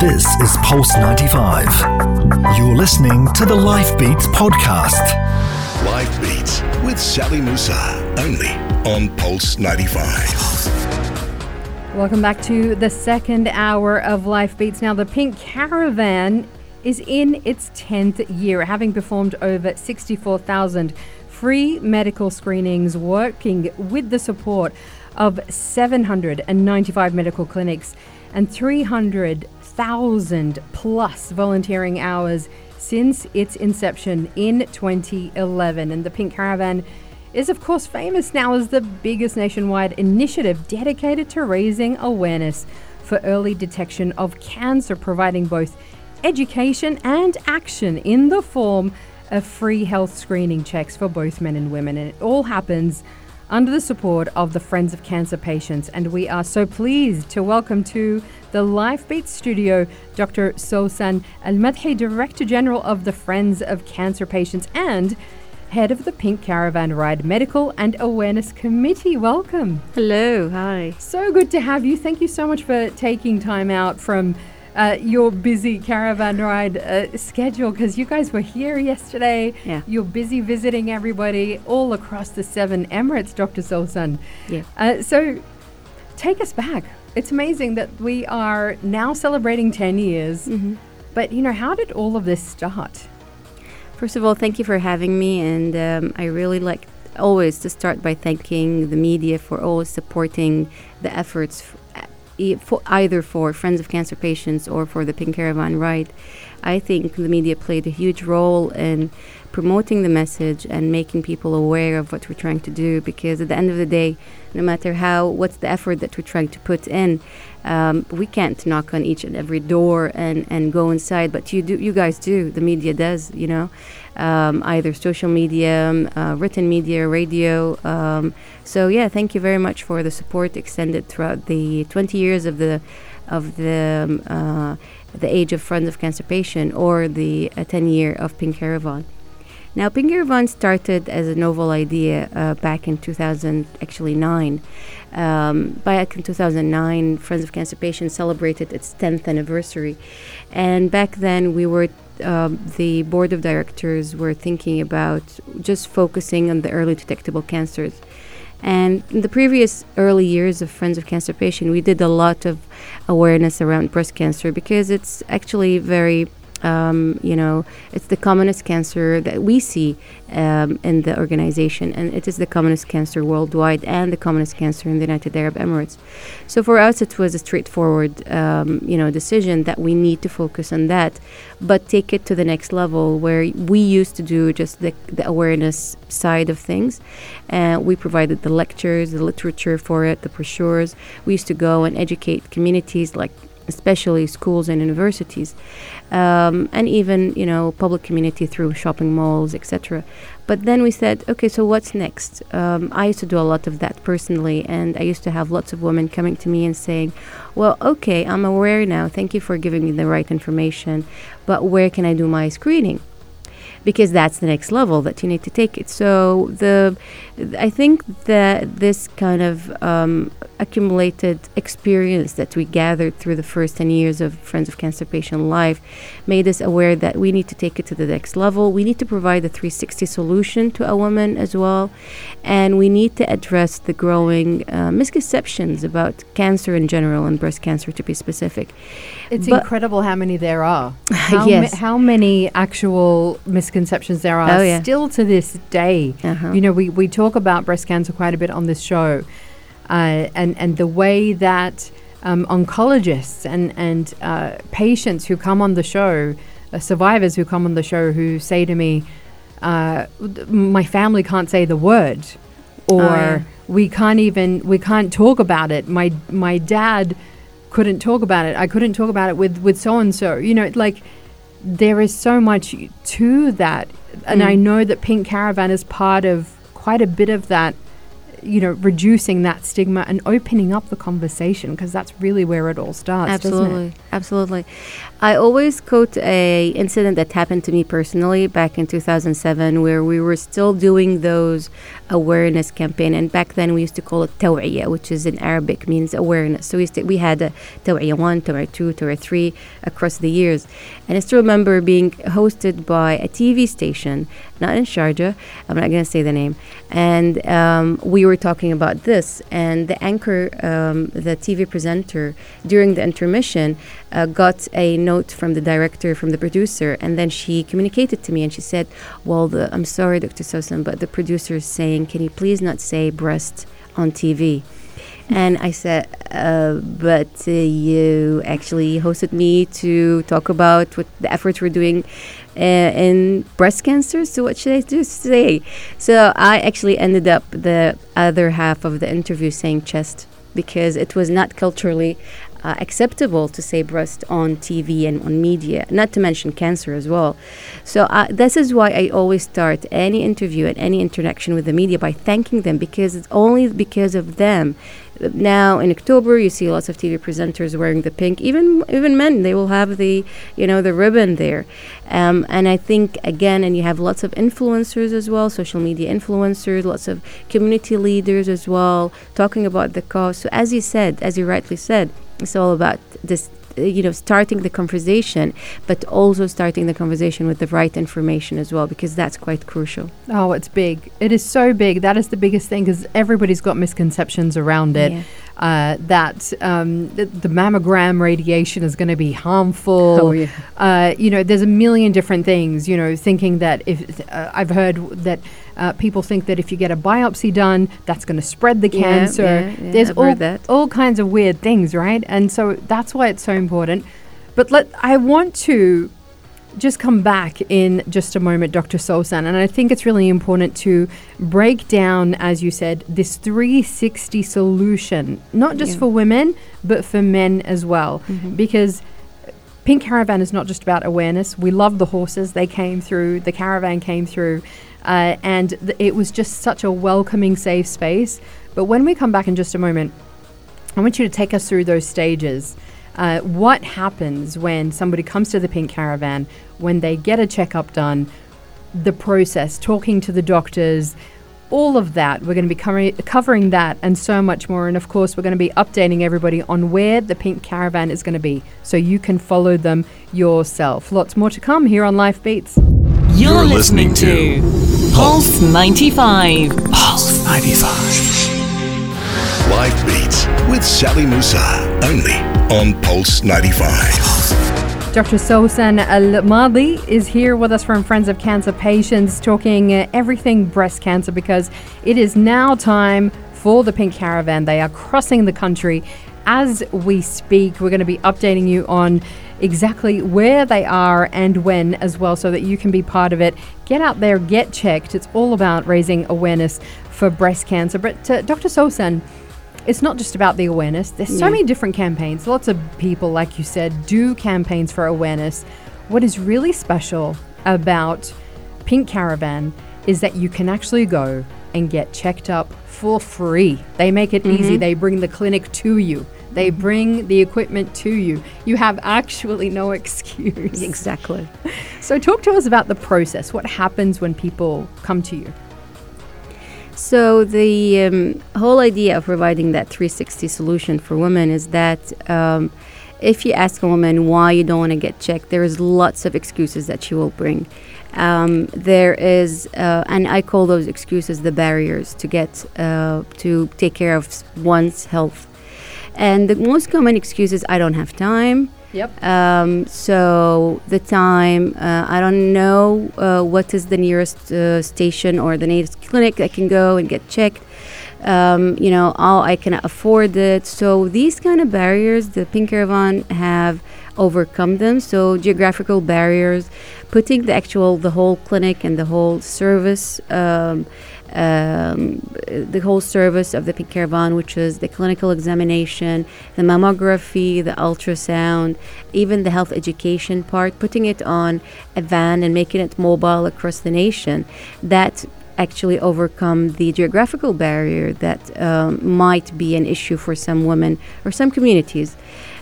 This is Pulse 95. You're listening to the Life Beats podcast. Life Beats with Sally Musa, only on Pulse 95. Welcome back to the second hour of Life Beats. Now, the Pink Caravan is in its 10th year, having performed over 64,000 free medical screenings, working with the support of 795 medical clinics and 300,000 plus volunteering hours since its inception in 2011. And the Pink Caravan is, of course, famous now as the biggest nationwide initiative dedicated to raising awareness for early detection of cancer, providing both education and action in the form of free health screening checks for both men and women. And it all happens under the support of the Friends of Cancer Patients. And we are so pleased to welcome to the LifeBeat studio Dr. Sousan Al Madhi, Director General of the Friends of Cancer Patients and head of the Pink Caravan Ride Medical and Awareness Committee. Welcome. Hello. Hi. So good to have you. Thank you so much for taking time out from uh, your busy caravan ride uh, schedule because you guys were here yesterday. Yeah. You're busy visiting everybody all across the seven Emirates, Dr. Sousan. Yeah. Uh, so take us back. It's amazing that we are now celebrating 10 years. Mm-hmm. But, you know, how did all of this start? First of all, thank you for having me, and um, I really like always to start by thanking the media for always supporting the efforts for either for Friends of Cancer Patients or for the Pink Caravan Ride. I think the media played a huge role in promoting the message and making people aware of what we're trying to do because at the end of the day, no matter how, what's the effort that we're trying to put in, um, we can't knock on each and every door and, and go inside, but you do, you guys do, the media does, you know, um, either social media, um, uh, written media, radio. Um, so yeah, thank you very much for the support extended throughout the 20 years of the of the um, uh, the age of Friends of Cancer Patient or the uh, 10 year of Pink Caravan. Now, Pink Caravan started as a novel idea uh, back in 2000, actually nine. Um, back in 2009, Friends of Cancer Patients celebrated its 10th anniversary, and back then we were. Um, the board of directors were thinking about just focusing on the early detectable cancers. And in the previous early years of Friends of Cancer Patient, we did a lot of awareness around breast cancer because it's actually very um, you know, it's the commonest cancer that we see um, in the organization, and it is the commonest cancer worldwide and the commonest cancer in the United Arab Emirates. So for us, it was a straightforward, um, you know, decision that we need to focus on that, but take it to the next level where we used to do just the, the awareness side of things. And we provided the lectures, the literature for it, the brochures. We used to go and educate communities like especially schools and universities, um, and even you know public community through shopping malls, etc. But then we said, okay, so what's next? Um, I used to do a lot of that personally, and I used to have lots of women coming to me and saying, well, okay, I'm aware now. Thank you for giving me the right information, but where can I do my screening? Because that's the next level that you need to take it. So the, I think that this kind of um, accumulated experience that we gathered through the first 10 years of Friends of Cancer Patient Life made us aware that we need to take it to the next level. We need to provide a 360 solution to a woman as well, and we need to address the growing uh, misconceptions about cancer in general and breast cancer to be specific. It's but incredible how many there are. How, yes. ma- how many actual misconceptions there are oh, yeah. still to this day. Uh-huh. You know, we, we talk about breast cancer quite a bit on this show, uh, and, and the way that um, oncologists and, and uh, patients who come on the show, uh, survivors who come on the show, who say to me, uh, my family can't say the word, or oh, yeah. we can't even, we can't talk about it. My, my dad couldn't talk about it. I couldn't talk about it with with so and so. You know, like there is so much to that, and Mm. I know that Pink Caravan is part of quite a bit of that you know, reducing that stigma and opening up the conversation because that's really where it all starts. Absolutely, absolutely. I always quote a incident that happened to me personally back in 2007, where we were still doing those awareness campaign, and back then we used to call it tawiyah, which is in Arabic means awareness. So we we had a tawiyah one, tawiyah two, tawiyah three across the years, and I still remember being hosted by a TV station, not in Sharjah. I'm not going to say the name, and um, we were talking about this, and the anchor, um, the TV presenter, during the intermission, uh, got a note from the director, from the producer, and then she communicated to me and she said, Well, the, I'm sorry, Dr. Sosan, but the producer is saying, Can you please not say breast on TV? And I said, uh, but uh, you actually hosted me to talk about what the efforts we're doing uh, in breast cancer. So what should I do say? So I actually ended up the other half of the interview saying chest because it was not culturally uh, acceptable to say breast on TV and on media, not to mention cancer as well. So, uh, this is why I always start any interview and any interaction with the media by thanking them because it's only because of them. Now in October, you see lots of TV presenters wearing the pink. Even even men, they will have the you know the ribbon there, um, and I think again, and you have lots of influencers as well, social media influencers, lots of community leaders as well, talking about the cause. So as you said, as you rightly said, it's all about this you know starting the conversation but also starting the conversation with the right information as well because that's quite crucial. Oh it's big. It is so big. That is the biggest thing because everybody's got misconceptions around it. Yeah. uh, that um, the, the, mammogram radiation is going to be harmful. Oh, yeah. uh, you know there's a million different things you know thinking that if uh, i've heard that uh, people think that if you get a biopsy done, that's going to spread the cancer. Yeah, yeah, There's I've all, all kinds of weird things, right? And so that's why it's so important. But let I want to just come back in just a moment, Dr. Sosan, and I think it's really important to break down, as you said, this 360 solution, not just yeah. for women, but for men as well, mm-hmm. because. Pink Caravan is not just about awareness. We love the horses. They came through, the caravan came through. Uh, and th- it was just such a welcoming, safe space. But when we come back in just a moment, I want you to take us through those stages. Uh, what happens when somebody comes to the Pink Caravan, when they get a checkup done, the process, talking to the doctors, all of that. We're going to be co- covering that and so much more. And of course, we're going to be updating everybody on where the Pink Caravan is going to be so you can follow them yourself. Lots more to come here on Life Beats. You're, You're listening, listening, to Pulse 95. Pulse 95. Life Beats with Sally Musa. Only on Pulse 95. Dr. Sosan Al Madi is here with us from Friends of Cancer Patients talking uh, everything breast cancer because it is now time for the Pink Caravan. They are crossing the country as we speak. We're going to be updating you on exactly where they are and when as well so that you can be part of it. Get out there, get checked. It's all about raising awareness for breast cancer. But uh, Dr. Sosan, it's not just about the awareness. There's so yeah. many different campaigns. Lots of people, like you said, do campaigns for awareness. What is really special about Pink Caravan is that you can actually go and get checked up for free. They make it mm-hmm. easy. They bring the clinic to you. They bring the equipment to you. You have actually no excuse. Exactly. So, talk to us about the process. What happens when people come to you? So, the um, whole idea of providing that 360 solution for women is that um, if you ask a woman why you don't want to get checked, there's lots of excuses that she will bring. Um, there is, uh, and I call those excuses the barriers to get uh, to take care of one's health and the most common excuse is I don't have time. Yep. Um, so the time, uh, I don't know uh, what is the nearest uh, station or the nearest clinic I can go and get checked. Um, you know, oh, I can afford it. So these kind of barriers, the Pink Caravan have overcome them. So geographical barriers, putting the actual, the whole clinic and the whole service. Um, um, the whole service of the Pink Caravan, which is the clinical examination, the mammography, the ultrasound, even the health education part, putting it on a van and making it mobile across the nation. That actually overcome the geographical barrier that um, might be an issue for some women or some communities.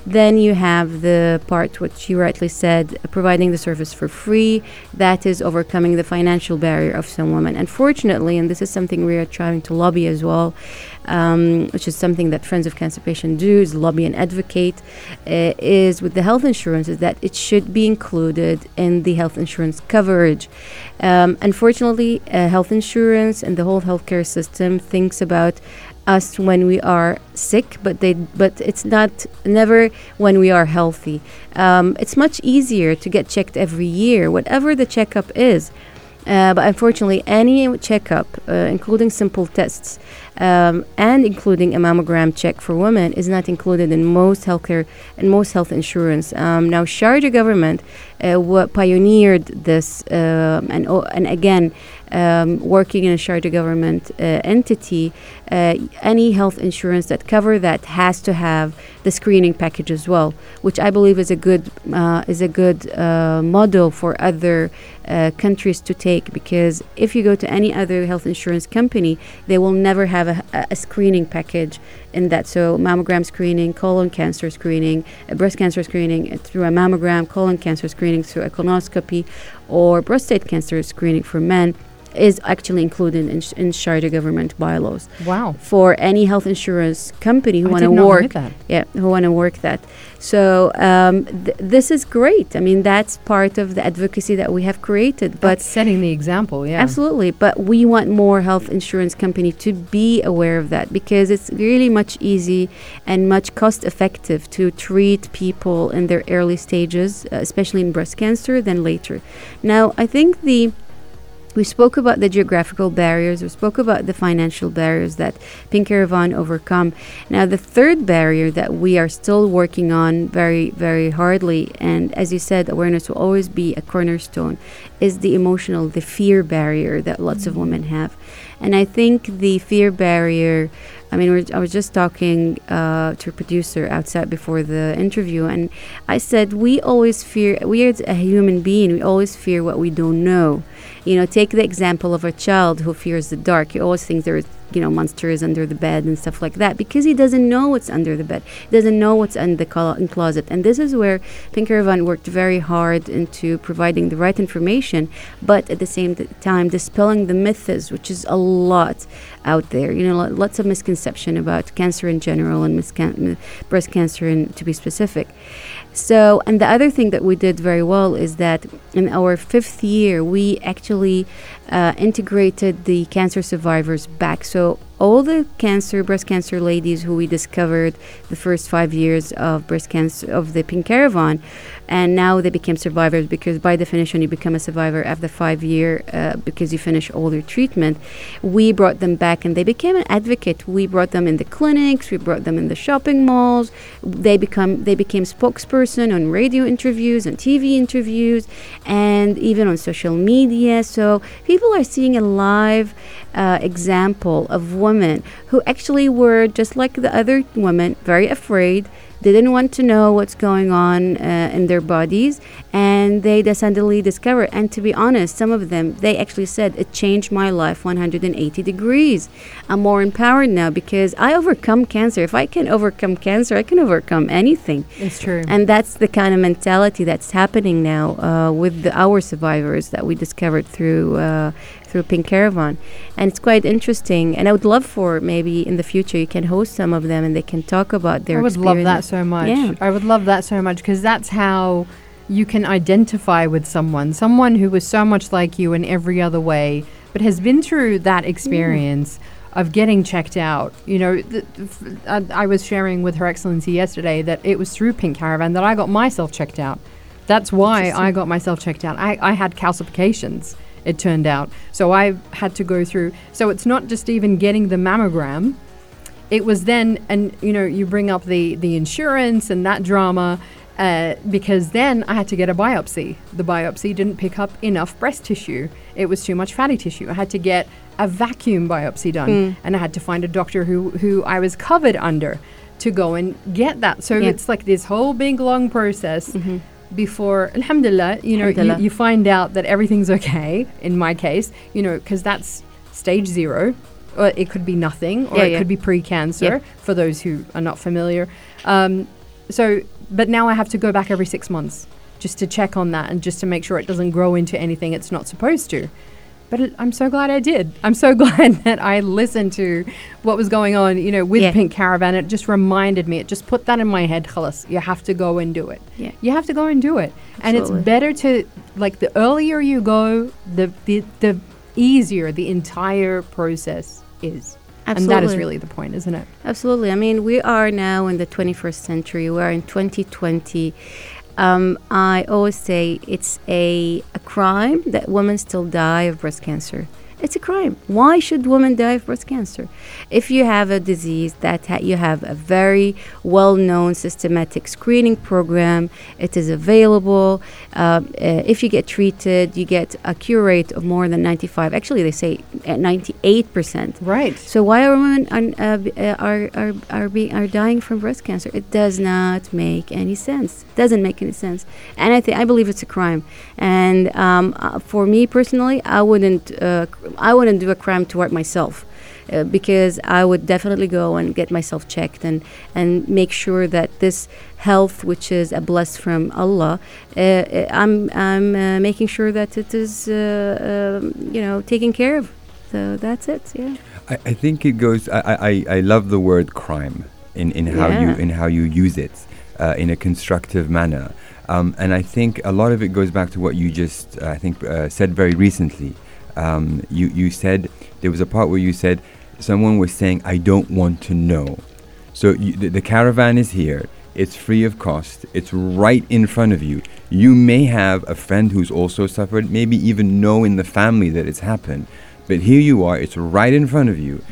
Then you have the part which you rightly said, providing the service for free. That is overcoming the financial barrier of some women. Unfortunately, and this is something we are trying to lobby as well, um, which is something that Friends of Cancer Patients do, is lobby and advocate, uh, is with the health insurance, is that it should be included in the health insurance coverage. Um, unfortunately, uh, health insurance and the whole healthcare system thinks about us when we are sick, but they but it's not never when we are healthy. Um, it's much easier to get checked every year, whatever the checkup is. Uh, but unfortunately, any checkup, uh, including simple tests um, and including a mammogram check for women, is not included in most healthcare and most health insurance. Um, now, Sharjah government uh, pioneered this, uh, and and again, um, working in a Sharjah government uh, entity, uh, any health insurance that cover that has to have the screening package as well, which I believe is a good uh, is a good model for other countries to take. Because if you go to any other health insurance company, they will never have a, a screening package in that. So mammogram screening, colon cancer screening, breast cancer screening uh, through a mammogram, colon cancer screening through a colonoscopy, or prostate cancer screening for men is actually included in, in Sharjah government bylaws. Wow. For any health insurance company who want to work, yeah, who want to work that. So um, th- this is great. I mean, that's part of the advocacy that we have created. But that's setting the example, yeah, absolutely. But we want more health insurance company to be aware of that because it's really much easy and much cost effective to treat people in their early stages, uh, especially in breast cancer, than later. Now, I think the we spoke about the geographical barriers, we spoke about the financial barriers that Pink Caravan overcome. Now, the third barrier that we are still working on very, very hardly, and as you said, awareness will always be a cornerstone, is the emotional, the fear barrier that lots mm-hmm. of women have. And I think the fear barrier I mean, I was just talking uh, to a producer outside before the interview, and I said we always fear. We are a human being. We always fear what we don't know. You know, take the example of a child who fears the dark. He always thinks there is you know monsters under the bed and stuff like that because he doesn't know what's under the bed. He doesn't know what's in the clo- closet. And this is where pink worked very hard into providing the right information but at the same time dispelling the myths which is a lot out there. You know lots of misconception about cancer in general and miscan- breast cancer in, to be specific. So, and the other thing that we did very well is that in our fifth year, we actually uh, integrated the cancer survivors back. So, all the cancer, breast cancer ladies who we discovered the first five years of breast cancer of the Pink Caravan, and now they became survivors because by definition you become a survivor after five year uh, because you finish all your treatment. We brought them back and they became an advocate. We brought them in the clinics, we brought them in the shopping malls. They become they became spokesperson on radio interviews, on TV interviews, and even on social media. So people are seeing a live uh, example of women who actually were just like the other women, very afraid they didn't want to know what's going on uh, in their bodies, and they suddenly discovered. And to be honest, some of them they actually said it changed my life 180 degrees. I'm more empowered now because I overcome cancer. If I can overcome cancer, I can overcome anything. It's true. And that's the kind of mentality that's happening now uh, with the, our survivors that we discovered through uh, through Pink Caravan. And it's quite interesting. And I would love for maybe in the future you can host some of them and they can talk about their I would love that so much. Yeah. I would love that so much because that's how you can identify with someone, someone who was so much like you in every other way, but has been through that experience. Mm. Of getting checked out, you know, th- f- I, I was sharing with Her Excellency yesterday that it was through Pink Caravan that I got myself checked out. That's why I got myself checked out. I, I had calcifications it turned out. So I had to go through. So it's not just even getting the mammogram. It was then, and you know, you bring up the the insurance and that drama. Uh, because then I had to get a biopsy. The biopsy didn't pick up enough breast tissue. It was too much fatty tissue. I had to get a vacuum biopsy done, mm. and I had to find a doctor who who I was covered under to go and get that. So yeah. it's like this whole big long process. Mm-hmm before alhamdulillah you know alhamdulillah. You, you, find out that everything's okay in my case you know because that's stage zero, or it could be nothing, or Yeah, it yeah. could be pre-cancer. Yeah. For those who are not familiar, um, so but now I have to go back every six months just to check on that and just to make sure it doesn't grow into anything it's not supposed to. But I'm so glad I did. I'm so glad that I listened to what was going on, you know, with Yeah. Pink Caravan. It just reminded me. It just put that in my head. Khalas, you have to go and do it. Yeah. You have to go and do it. Absolutely. And it's better to like the earlier you go, the the, the easier the entire process is. Absolutely. And that is really the point, isn't it? Absolutely. I mean, we are now in the 21st century. We are in 2020. Um, I always say it's a, a crime that women still die of breast cancer. It's a crime. Why should women die of breast cancer? If you have a disease that ha- you have a very well-known systematic screening program, it is available. Um, uh, if you get treated, you get a cure rate of more than 95. Actually, they say uh, 98 percent. Right. So why are women are uh, b- uh, are are are, being, are dying from breast cancer? It does not make any sense. It Doesn't make any sense. And I think I believe it's a crime. And um, uh, for me personally, I wouldn't uh, I wouldn't do a crime toward myself. Uh, because I would definitely go and get myself checked and, and make sure that this health, which is a bless from Allah, uh, uh, I'm I'm uh, making sure that it is uh, um, you know taken care of. So that's it. Yeah. I, I think it goes. I, I, I- love the word crime in, in how you in how you use it uh, in a constructive manner, um, and I think a lot of it goes back to what you just uh, I think uh, said very recently. Um, you you said there was a part where you said someone was saying I don't want to know. So you, the, the caravan is here. It's free of cost. It's right in front of you. You may have a friend who's also suffered, maybe even know in the family that it's happened. But here you are, it's right in front of you.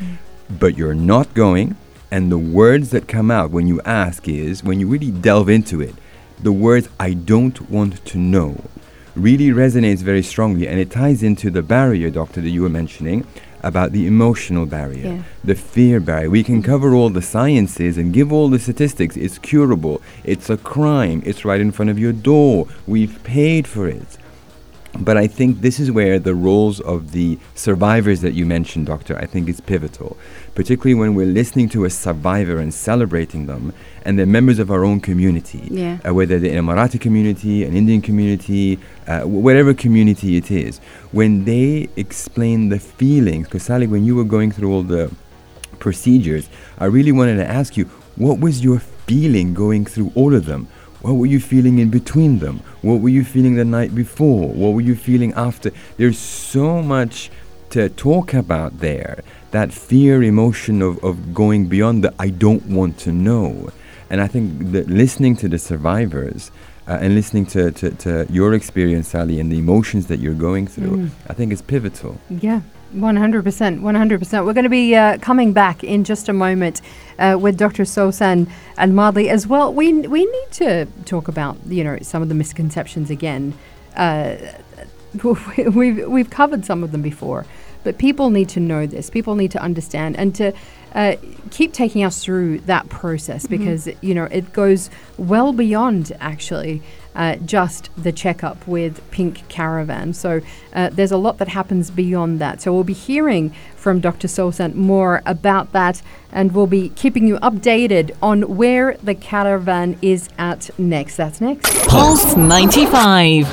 But you're not going. And the words that come out when you ask is, when you really delve into it, the words, I don't want to know, really resonates very strongly. And it ties into the barrier, doctor, that you were mentioning about the emotional barrier Yeah. the fear barrier. We can cover all the sciences and give all the statistics. It's curable. It's a crime. It's right in front of your door. We've paid for it. But I think this is where the roles of the survivors that you mentioned, Doctor, I think is pivotal. Particularly when we're listening to a survivor and celebrating them, and they're members of our own community. Yeah. Uh, whether they're an Emirati community, an Indian community, uh, whatever community it is. When they explain the feelings, because Sally, when you were going through all the procedures, I really wanted to ask you, what was your feeling going through all of them? What were you feeling in between them? What were you feeling the night before? What were you feeling after? There's so much to talk about there. That fear emotion of, of going beyond the I don't want to know. And I think that listening to the survivors uh, and listening to, to, to your experience, Sally, and the emotions that you're going through, I think is pivotal. Yeah, 100%. 100%. We're going to be uh, coming back in just a moment uh, with Dr. Sosan and Madhi as well. We, we need to talk about, you know, some of the misconceptions again. Uh, we've, we've covered some of them before, but people need to know this. People need to understand and to uh, keep taking us through that process because, you know, it goes well beyond actually uh, just the checkup with Pink Caravan. So uh, there's a lot that happens beyond that. So we'll be hearing from Dr. Sosan more about that and we'll be keeping you updated on where the caravan is at next. That's next. Pulse 95.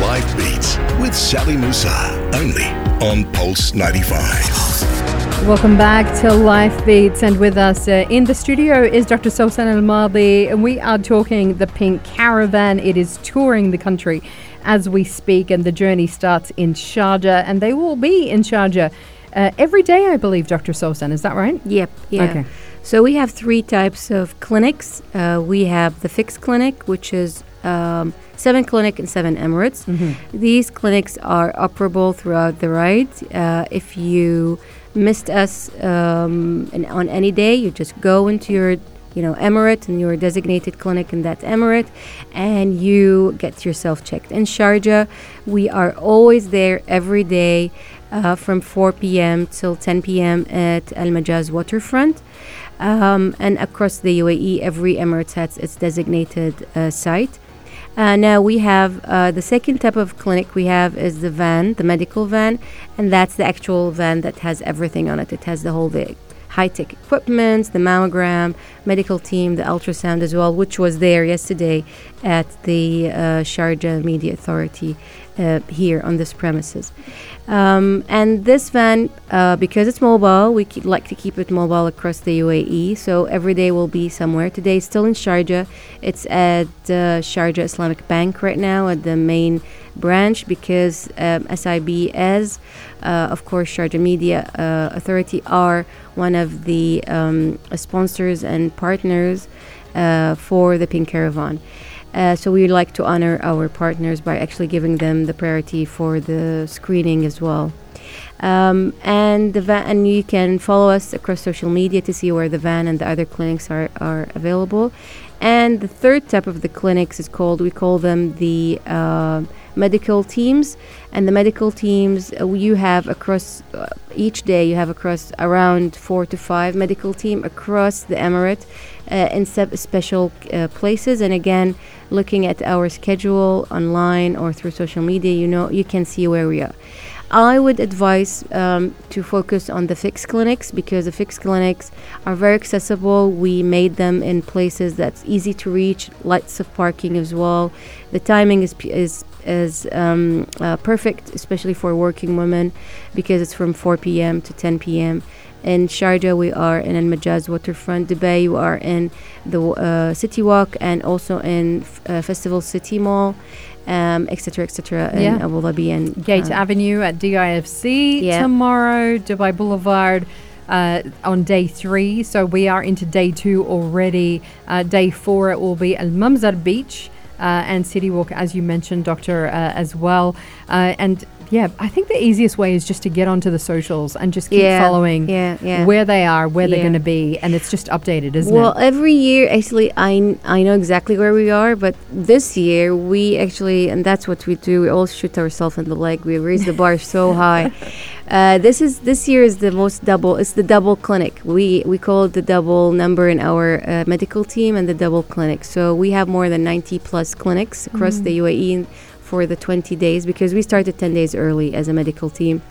Life Beats with Sally Musa. Only on Pulse 95. Welcome back to Life Beats, and with us uh, in the studio is Dr. Sosan Al Madi, and we are talking the Pink Caravan. It is touring the country as we speak, and the journey starts in Sharjah, and they will be in Sharjah uh, every day, I believe, Dr. Sosan. Is that right? Yep. Yeah. Okay. So we have three types of clinics. Uh, we have the fixed clinic, which is um, seven clinic and seven Emirates. These clinics are operable throughout the ride. Uh, if you missed us um, in, on any day, you just go into your you know emirate and your designated clinic in that emirate and you get yourself checked in sharjah we are always there every day uh, from 4 p.m. till 10 p.m. at Al Majaz waterfront. Um, and across the UAE, every Emirates has its designated uh, site. Uh, now we have uh, the second type of clinic we have is the van, the medical van, and that's the actual van that has everything on it. It has the whole the high tech equipment, the mammogram, medical team, the ultrasound as well, which was there yesterday at the uh, Sharjah Media Authority uh, here on this premises. Um, and this van, uh, because it's mobile, we like to keep it mobile across the UAE. So every day will be somewhere. Today, still in Sharjah. It's at uh, Sharjah Islamic Bank right now at the main branch because um, SIB, as uh, of course Sharjah Media uh, Authority, are one of the um, sponsors and partners uh, for the Pink Caravan. Uh, so we like to honor our partners by actually giving them the priority for the screening as well. Um, and the van, and you can follow us across social media to see where the van and the other clinics are, are available. And the third type of the clinics is called we call them the uh, medical teams. And the medical teams uh, you have across uh, each day you have across around four to five medical team across the Emirate uh, in special uh, places. And again, looking at our schedule online or through social media, you know, you can see where we are. I would advise um, to focus on the fixed clinics because the fixed clinics are very accessible. We made them in places that's easy to reach, lots of parking as well. The timing is is is um, uh, perfect, especially for working women, because it's from 4 p.m. to 10 p.m. In Sharjah, we are in Al Majaz waterfront. Dubai, we are in the uh, City Walk and also in uh, Festival City Mall, etc., um, etc. Et in Abu Dhabi and Gate uh, Avenue at DIFC yeah. tomorrow. Dubai Boulevard. Uh, on day three. So we are into day two already. Uh, day four, it will be Al Mamzar Beach. Uh, and City Walk, as you mentioned, Doctor, uh, as well. Uh, and yeah, I think the easiest way is just to get onto the socials and just keep yeah, following yeah, yeah. where they are, where they're going to be, and it's just updated, isn't well, it? Well, every year, actually, I, I know exactly where we are, but this year, we actually, and that's what we do, we all shoot ourselves in the leg. We raise the bar so high. Uh, this is this year is the most double. It's the double clinic. We we call it the double number in our uh, medical team and the double clinic. So we have more than 90 plus clinics across mm. the UAE for the 20 days because we started 10 days early as a medical team.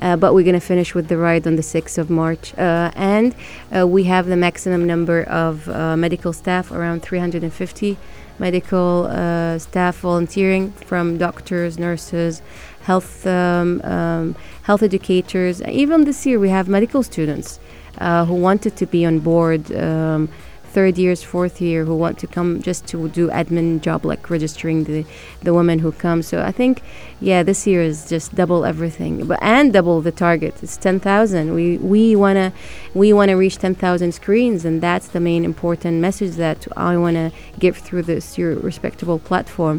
Uh, but we're going to finish with the ride on the 6th of March. Uh, and uh, we have the maximum number of uh, medical staff, around 350 medical uh, staff volunteering from doctors, nurses, health, um, um, health educators. Even this year, we have medical students uh, who wanted to be on board. Um, third years, fourth year who want to come just to do admin job like registering the the women who come. So I think, yeah, this year is just double everything, but and double the target. It's ten thousand. We we wanna we wanna reach ten thousand screens, and that's the main important message that I wanna give through this your respectable platform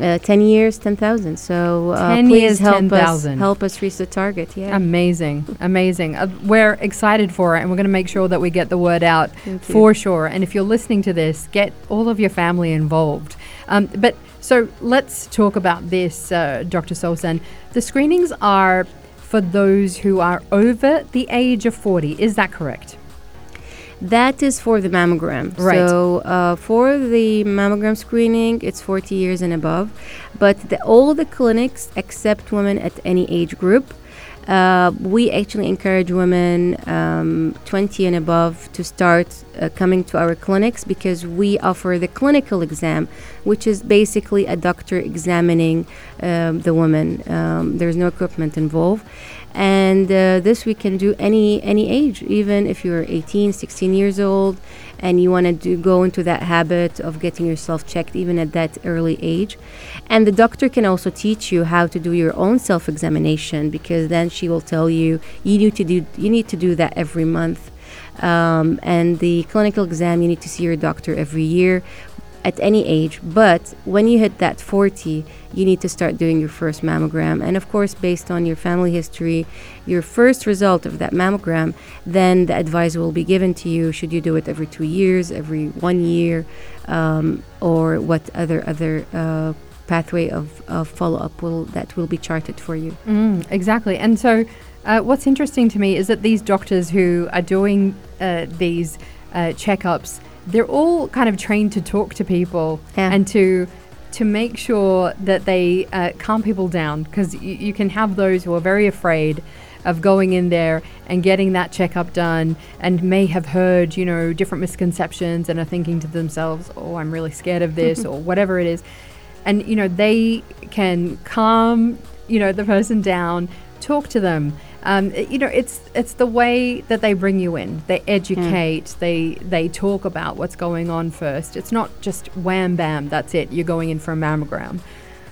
uh, 10 years 10,000 so uh, 10 please years, help 10, us help us reach the target yeah. Amazing amazing. Uh, we're excited for it and we're going to make sure that we get the word out for sure. And if you're listening to this get all of your family involved. Um, but so let's talk about this uh, Dr. Sousan the screenings are for those who are over the age of 40 is that correct that is for the mammogram. Right. So uh, for the mammogram screening, it's 40 years and above. But the, all the clinics accept women at any age group. Uh, we actually encourage women um, 20 and above to start uh, coming to our clinics because we offer the clinical exam, which is basically a doctor examining um, the woman. Um, there's no equipment involved and uh, this we can do any any age even if you're 18 16 years old and you want to go into that habit of getting yourself checked even at that early age. And the doctor can also teach you how to do your own self-examination because then she will tell you you need to do you need to do that every month. Um, and the clinical exam you need to see your doctor every year at any age, but when you hit that 40, you need to start doing your first mammogram. And of course, based on your family history, your first result of that mammogram, then the advice will be given to you should you do it every two years, every one year, um, or what other other uh, pathway of, of follow up will that will be charted for you. Mm, exactly. And so, uh, what's interesting to me is that these doctors who are doing uh, these uh, checkups they're all kind of trained to talk to people yeah. and to to make sure that they uh, calm people down because y- you can have those who are very afraid of going in there and getting that checkup done and may have heard, you know, different misconceptions and are thinking to themselves, oh, I'm really scared of this or whatever it is. And, you know, they can calm, you know, the person down, talk to them. Um, you know, it's it's the way that they bring you in. They educate. Mm. They they talk about what's going on first. It's not just wham bam. That's it. You're going in for a mammogram.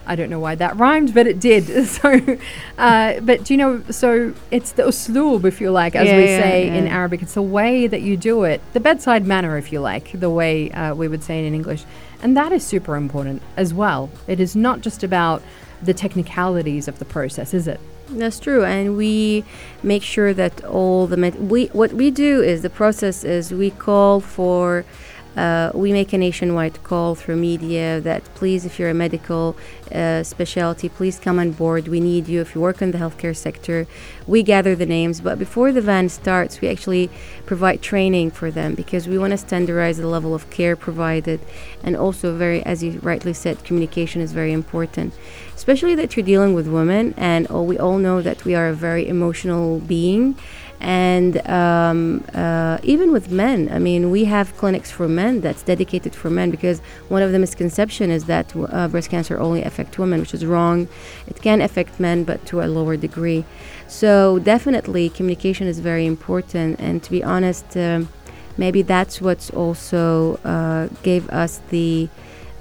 I don't know why that rhymed, but it did. so, uh, but do you know? So it's the usloob, if you like, as yeah, we yeah, say yeah. in Arabic. It's the way that you do it, the bedside manner, if you like, the way uh, we would say it in English, and that is super important as well. It is not just about the technicalities of the process, is it? That's true, and we make sure that all the med- we what we do is the process is we call for uh, we make a nationwide call through media that please, if you're a medical uh, specialty, please come on board. We need you if you work in the healthcare sector. We gather the names, but before the van starts, we actually provide training for them because we want to standardize the level of care provided, and also very, as you rightly said, communication is very important, especially that you're dealing with women, and oh, we all know that we are a very emotional being and um, uh, even with men i mean we have clinics for men that's dedicated for men because one of the misconception is that uh, breast cancer only affect women which is wrong. It can affect men but to a lower degree. So definitely communication is very important. And to be honest um, maybe that's what's also uh, gave us the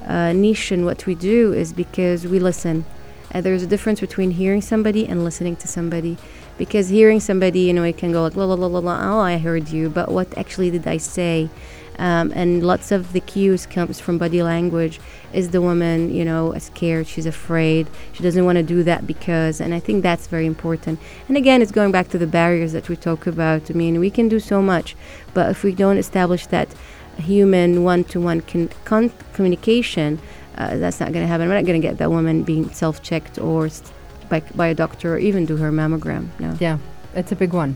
uh, niche in what we do is because we listen. There's a difference between hearing somebody and listening to somebody because hearing somebody, you know, it can go like, la la la la la, oh, I heard you, but what actually did I say? Um, and lots of the cues comes from body language. Is the woman, you know, scared? She's afraid. She doesn't want to do that because, and I think that's very important. And again, it's going back to the barriers that we talk about. I mean, we can do so much, but if we don't establish that human one-to-one con- con- communication, uh, that's not going to happen. We're not going to get that woman being self-checked or st- by, by a doctor or even do her mammogram. No. Yeah, it's a big one.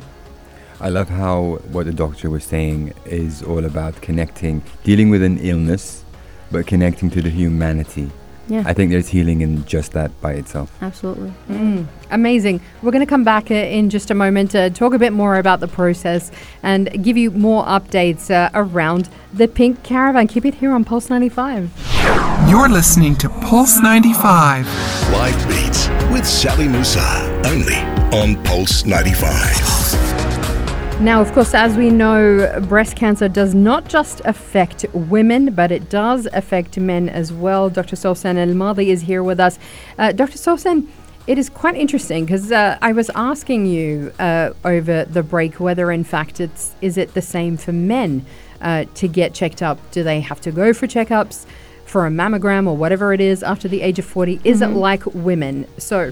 I love how what the doctor was saying is all about connecting, dealing with an illness, but connecting to the humanity. Yeah. I think there's healing in just that by itself. Absolutely. Mm, amazing. We're going to come back uh, in just a moment to talk a bit more about the process and give you more updates uh, around the Pink Caravan. Keep it here on Pulse 95. You're listening to Pulse 95. Life Beats with Sally Musa, only on Pulse 95. Now, of course, as we know, breast cancer does not just affect women, but it does affect men as well. Dr. Sousan El Madi is here with us. Uh, Dr. Sousan, it is quite interesting because uh, I was asking you uh, over the break whether, in fact, it's is it the same for men uh, to get checked up? Do they have to go for checkups for a mammogram or whatever it is after the age of 40? Is Mm-hmm. it like women? So,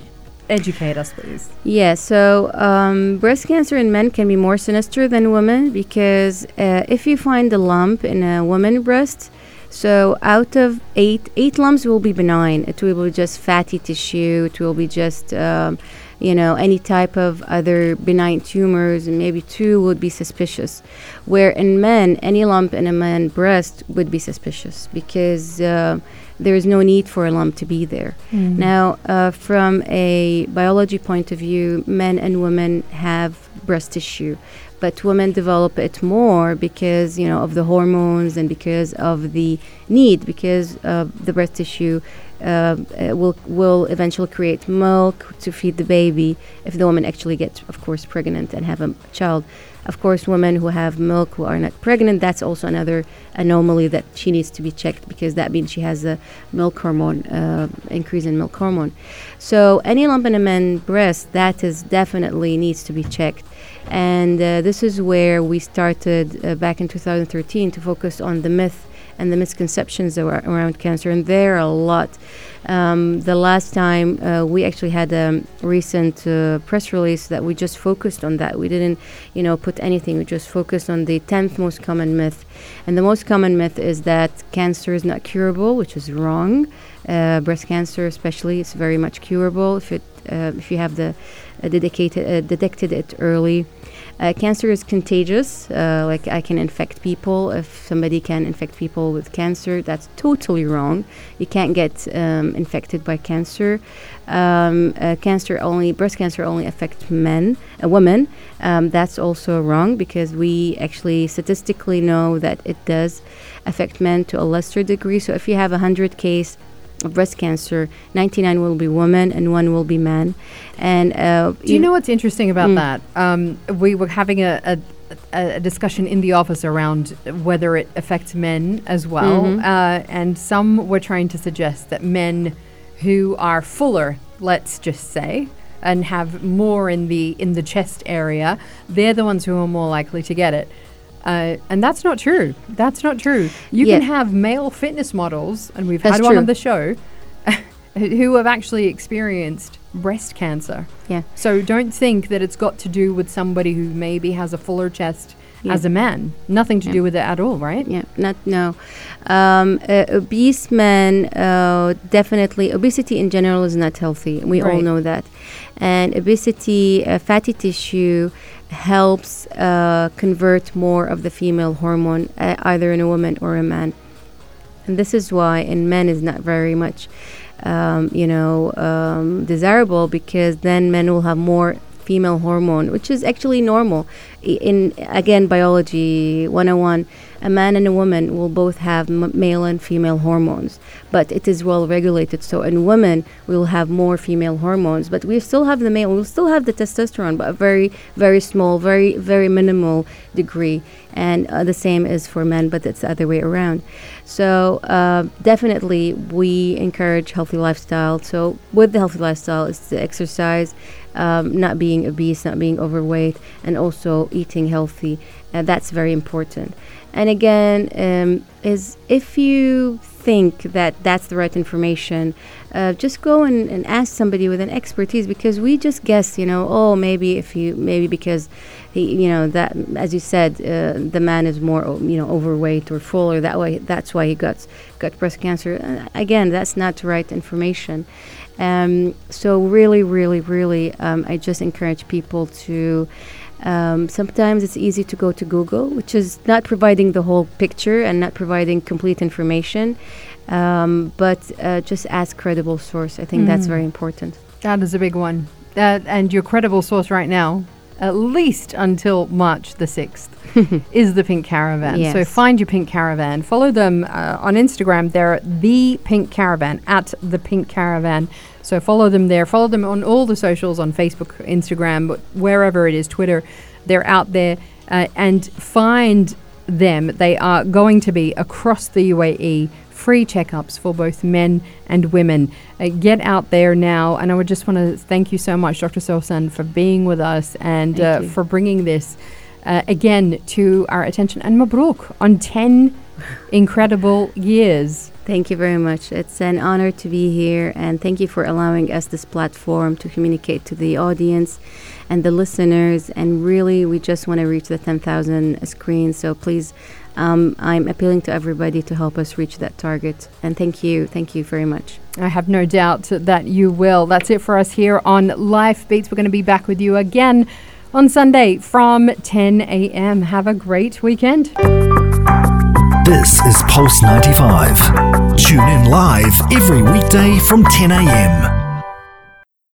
educate us, please. Yeah, so um, breast cancer in men can be more sinister than women because uh, if you find a lump in a woman breast, so out of eight, eight lumps will be benign. It will be just fatty tissue. It will be just, um, you know, any type of other benign tumors, and maybe two would be suspicious. Where in men, any lump in a man breast would be suspicious because uh, there is no need for a lump to be there. Now, uh, from a biology point of view, men and women have breast tissue, but women develop it more because you know of the hormones and because of the need because uh, the breast tissue uh, uh, will will eventually create milk to feed the baby if the woman actually gets, of course, pregnant and have a child. Of course, women who have milk who are not pregnant, that's also another anomaly that she needs to be checked because that means she has a milk hormone uh, increase in milk hormone. So any lump in a man's breast, that is definitely needs to be checked. And uh, this is where we started uh, back in 2013 to focus on the myth and the misconceptions around cancer, and there are a lot. Um, the last time uh, we actually had a recent uh, press release that we just focused on that. We didn't, you know, put anything. We just focused on the tenth most common myth, and the most common myth is that cancer is not curable, which is wrong. Uh, breast cancer, especially, is very much curable if it uh, if you have the uh, dedicated uh, detected it early. Uh, cancer is contagious. Uh, like I can infect people. If somebody can infect people with cancer, that's totally wrong. You can't get um, infected by cancer. Um, uh, cancer only, breast cancer only affects men, uh, women. Um, that's also wrong because we actually statistically know that it does affect men to a lesser degree. So if you have a hundred case of breast cancer, 99 will be women and one will be men. And uh, do you know what's interesting about mm. that? Um, we were having a, a a discussion in the office around whether it affects men as well. Mm-hmm. Uh, and some were trying to suggest that men who are fuller, let's just say, and have more in the in the chest area, they're the ones who are more likely to get it. Uh, and that's not true. That's not true. You yeah. can have male fitness models, and we've that's had one on the show, who have actually experienced breast cancer. Yeah. So don't think that it's got to do with somebody who maybe has a fuller chest yeah. as a man. Nothing to yeah. do with it at all, right? Yeah, not no. Um, uh, obese men uh, definitely obesity in general is not healthy. We right. all know that, and obesity, uh, fatty tissue helps uh, convert more of the female hormone uh, either in a woman or a man and this is why in men is not very much um, you know um, desirable because then men will have more female hormone which is actually normal. In again biology 101 a man and a woman will both have m- male and female hormones but it is well regulated. So in women we will have more female hormones but we still have the male we'll still have the testosterone but a very very small very very minimal degree. And uh, the same is for men but it's the other way around so uh, definitely we encourage healthy lifestyle. So with the healthy lifestyle it's the exercise um, not being obese not being overweight and also eating healthy uh, that's very important. And again um, is if you think that that's the right information uh, just go and, and ask somebody with an expertise because we just guess you know oh maybe if you maybe because he you know that as you said uh, the man is more you know overweight or full or that way that's why he got got breast cancer. Uh, again that's not the right information. Um, so really really really um, i just encourage people to um, sometimes it's easy to go to Google, which is not providing the whole picture and not providing complete information, um, but uh, just ask credible source. I think mm. that's very important. That is a big one. Uh, and your credible source right now, at least until March the 6th, is the Pink Caravan. Yes. So find your Pink Caravan. Follow them uh, on Instagram. They're the Pink Caravan, at the Pink Caravan. So follow them there. Follow them on all the socials on Facebook, Instagram, wherever it is, Twitter. They're out there uh, and find them. They are going to be across the UAE free checkups for both men and women. Uh, get out there now. And I would just want to thank you so much, Dr. Sosan, for being with us and uh, for bringing this uh, again to our attention. And Mabruk on 10 incredible years. Thank you very much. It's an honor to be here, and thank you for allowing us this platform to communicate to the audience and the listeners. And really, we just want to reach the 10,000 screens. So please, um, I'm appealing to everybody to help us reach that target. And thank you. Thank you very much. I have no doubt that you will. That's it for us here on Life Beats. We're going to be back with you again on Sunday from 10 a.m. Have a great weekend. This is Pulse 95. Tune in live every weekday from 10 a.m.